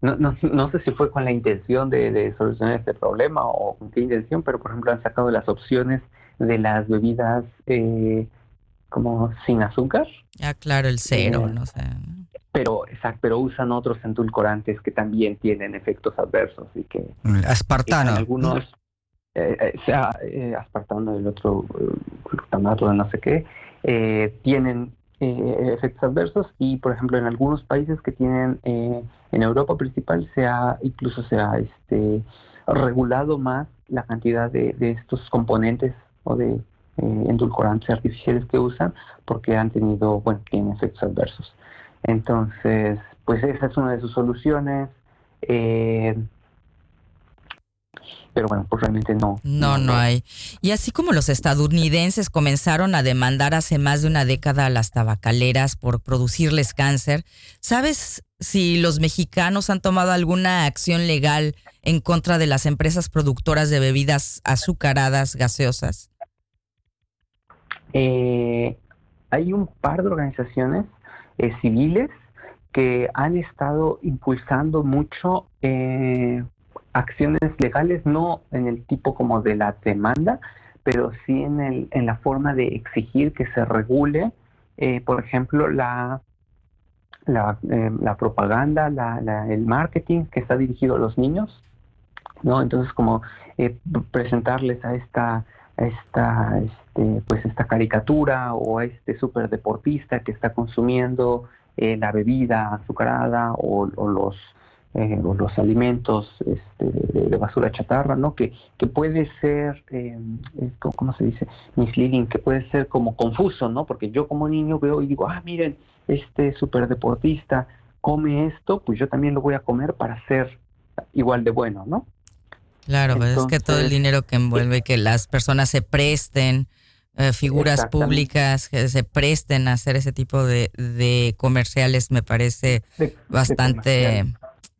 Speaker 7: no, no, no, sé si fue con la intención de, solucionar este problema o con qué intención, pero por ejemplo han sacado las opciones de las bebidas eh, como sin azúcar.
Speaker 1: Ah, claro, el cero, eh, no sé.
Speaker 7: Pero, exacto, pero usan otros endulcorantes que también tienen efectos adversos y que...
Speaker 2: Mm, aspartano.
Speaker 7: algunos, eh, eh, sea aspartano, el otro glutamato no sé qué, tienen efectos adversos y, por ejemplo, en algunos países que tienen, en Europa principal, se ha, incluso se ha este, regulado más la cantidad de, de estos componentes o de eh, endulcorantes artificiales que usan porque han tenido, bueno, tienen efectos adversos. Entonces, pues esa es una de sus soluciones. Eh, pero bueno, pues realmente no.
Speaker 1: No, no hay. Y así como los estadounidenses comenzaron a demandar hace más de una década a las tabacaleras por producirles cáncer, ¿sabes si los mexicanos han tomado alguna acción legal en contra de las empresas productoras de bebidas azucaradas gaseosas?
Speaker 7: Eh, hay un par de organizaciones eh, civiles que han estado impulsando mucho eh, acciones legales, no en el tipo como de la demanda, pero sí en, el, en la forma de exigir que se regule, por ejemplo, la, la, propaganda, el marketing que está dirigido a los niños, ¿no? Entonces, como presentarles a esta esta, este, pues esta caricatura o a este superdeportista que está consumiendo eh, la bebida azucarada o, los eh, los alimentos este, de, basura chatarra, ¿no? Que, que puede ser, eh, ¿cómo se dice? Misleading, que puede ser como confuso, ¿no? Porque yo como niño veo y digo, ah, miren, este superdeportista come esto, pues yo también lo voy a comer para ser igual de bueno, ¿no?
Speaker 1: Claro, pues es que todo el dinero que envuelve que las personas se presten, eh, figuras públicas que se presten a hacer ese tipo de, de comerciales me parece bastante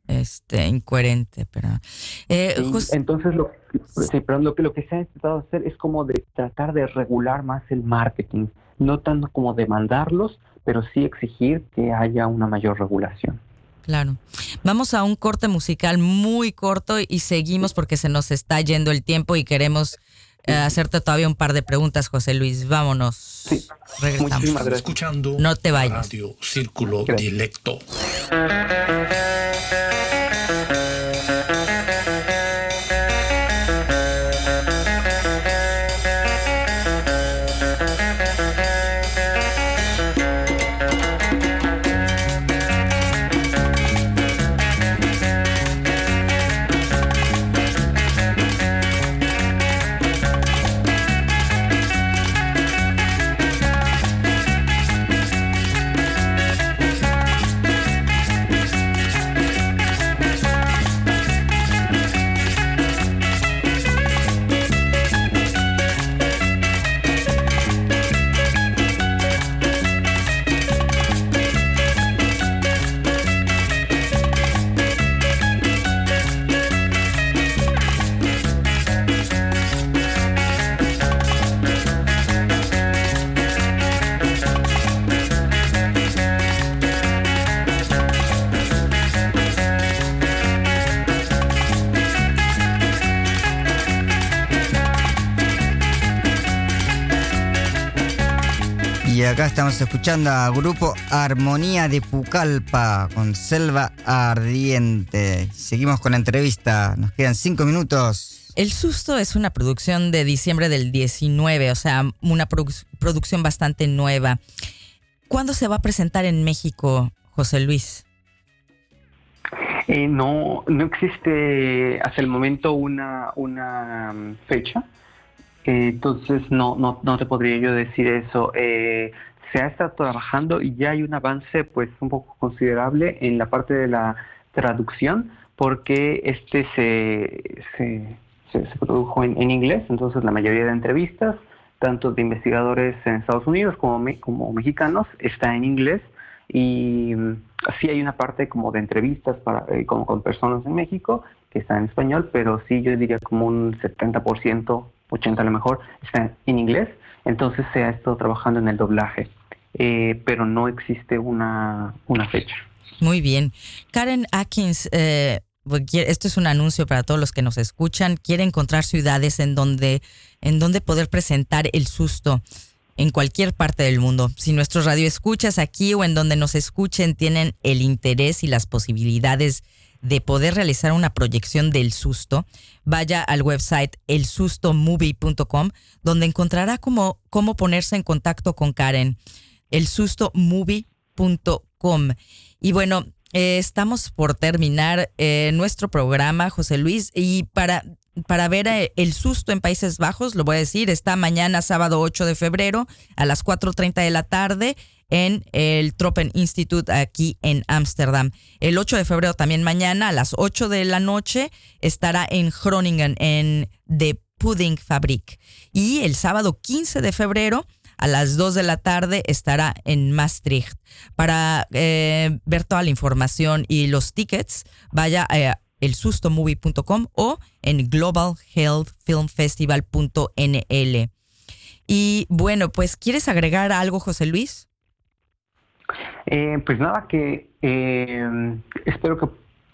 Speaker 1: este incoherente pero
Speaker 7: eh, entonces lo, sí, pero lo que lo que se ha intentado hacer es como de tratar de regular más el marketing no tanto como demandarlos pero sí exigir que haya una mayor regulación
Speaker 1: Claro. Vamos a un corte musical muy corto y seguimos porque se nos está yendo el tiempo y queremos eh, hacerte todavía un par de preguntas, José Luis. Vámonos.
Speaker 7: Sí. Regresamos.
Speaker 6: escuchando
Speaker 1: no te vayas.
Speaker 6: Radio Círculo Directo.
Speaker 2: Acá estamos escuchando a grupo Armonía de Pucallpa con Selva Ardiente. Seguimos con la entrevista, nos quedan cinco minutos.
Speaker 1: El Susto es una producción de diciembre del 19, o sea, una producción bastante nueva. ¿Cuándo se va a presentar en México, José Luis?
Speaker 7: Eh, no, no existe hasta el momento una, una mm, fecha. Eh, entonces no, no, no te podría yo decir eso. Eh, se ha estado trabajando y ya hay un avance pues un poco considerable en la parte de la traducción porque este se, se, se, produjo en, inglés, entonces la mayoría de entrevistas, tanto de investigadores en Estados Unidos como, como mexicanos, está en inglés y mm, sí hay una parte como de entrevistas para, eh, como con personas en México que está en español, pero sí yo diría como un 70%, 80% a lo mejor, está en inglés. Entonces se ha estado trabajando en el doblaje, eh, pero no existe una, una fecha.
Speaker 1: Muy bien. Karen Atkins, eh, pues, esto es un anuncio para todos los que nos escuchan. Quiere encontrar ciudades en donde, en donde poder presentar el susto en cualquier parte del mundo. Si nuestros radioescuchas aquí o en donde nos escuchen tienen el interés y las posibilidades de poder realizar una proyección del susto, vaya al website elsustomovie.com, donde encontrará cómo, cómo ponerse en contacto con Karen. Elsustomovie.com. Y bueno, eh, estamos por terminar eh, nuestro programa, José Luis, y para para ver eh, el susto en Países Bajos, lo voy a decir, está mañana sábado 8 de febrero a las 4.30 de la tarde en el Tropen Institute aquí en Ámsterdam. El 8 de febrero también mañana a las 8 de la noche estará en Groningen en The Pudding Fabrik. Y el sábado 15 de febrero a las 2 de la tarde estará en Maastricht. Para eh, ver toda la información y los tickets, vaya a elsustomovie.com o en globalhealthfilmfestival.nl. Y bueno, pues ¿quieres agregar algo, José Luis?
Speaker 7: Eh, pues nada, que eh, espero que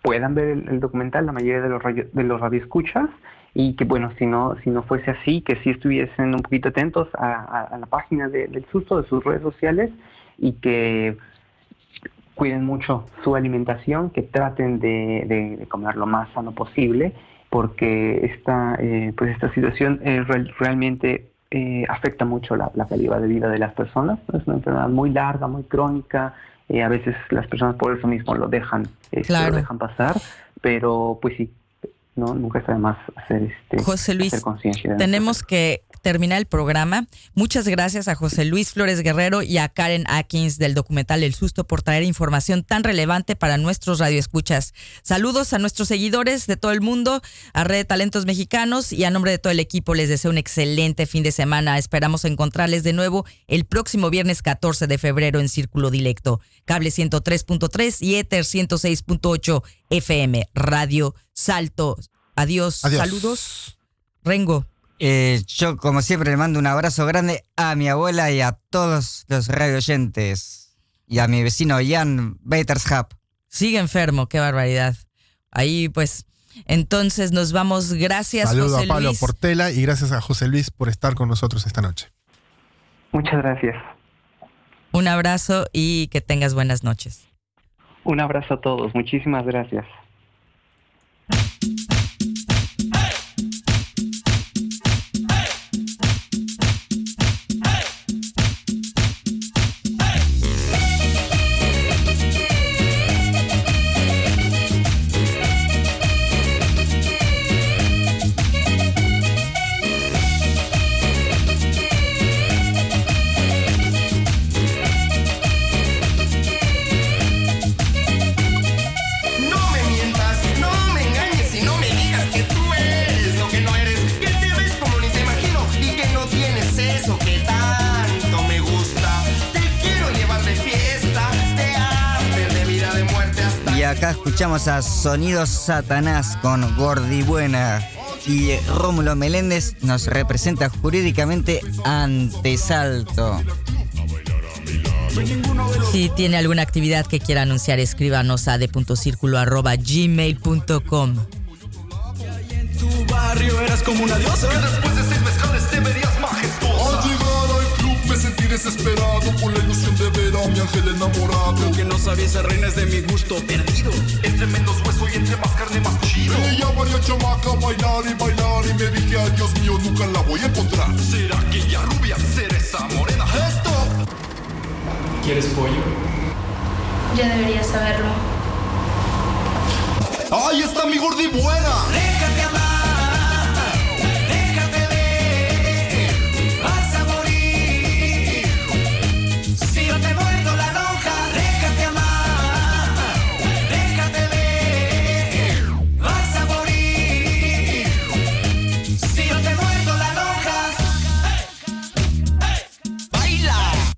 Speaker 7: puedan ver el, documental la mayoría de los, de los radioescuchas y que bueno, si no, si no fuese así, que si estuviesen un poquito atentos a, la página del susto, de sus redes sociales y que cuiden mucho su alimentación, que traten de, comer lo más sano posible, porque esta, eh, pues esta situación eh, realmente eh, afecta mucho la, calidad de vida de las personas. Es una enfermedad muy larga, muy crónica. a veces las personas por eso mismo lo dejan, este, lo dejan pasar, pero pues sí, no nunca está de más hacer este
Speaker 1: José Luis tenemos que termina el programa. Muchas gracias a José Luis Flores Guerrero y a Karen Atkins del documental El Susto por traer información tan relevante para nuestros radioescuchas. Saludos a nuestros seguidores de todo el mundo, a Red de Talentos Mexicanos y a nombre de todo el equipo les deseo un excelente fin de semana. Esperamos encontrarles de nuevo el próximo viernes 14 de febrero en Círculo Directo, cable 103.3 y Ether 106.8 FM, Radio Salto. Adiós.
Speaker 3: Adiós.
Speaker 1: Saludos. Rengo.
Speaker 2: Eh, yo, como siempre, le mando un abrazo grande a mi abuela y a todos los radio oyentes. Y a mi vecino Jan Betershap.
Speaker 1: Sigue enfermo, qué barbaridad. Ahí, pues, entonces nos vamos. Gracias,
Speaker 3: Saludo
Speaker 1: a
Speaker 3: Pablo Portela y gracias a José Luis por estar con nosotros esta noche.
Speaker 7: Muchas gracias.
Speaker 1: Un abrazo y que tengas buenas noches.
Speaker 7: Un abrazo a todos. Muchísimas gracias.
Speaker 2: Escuchamos a Sonidos Satanás con Gordibuena y Rómulo Meléndez nos representa jurídicamente ante Salto.
Speaker 1: Si tiene alguna actividad que quiera anunciar, escríbanos a de.circulo.gmail.com. En tu barrio eras como una diosa.
Speaker 9: Desesperado con la ilusión de ver a mi ángel enamorado.
Speaker 10: Lo que no sabía esa reina es de mi gusto perdido.
Speaker 9: Entre menos hueso y entre más carne más chido. Ella varias chamaca bailar y bailar y me dije, ay Dios mío, nunca la voy a encontrar.
Speaker 10: ¿Será que ella rubia? ¿Será esa morena? ¡Esto!
Speaker 4: ¿Quieres pollo?
Speaker 11: Ya deberías saberlo.
Speaker 9: ¡Ay, está mi gordi buena!
Speaker 8: Déjate hablar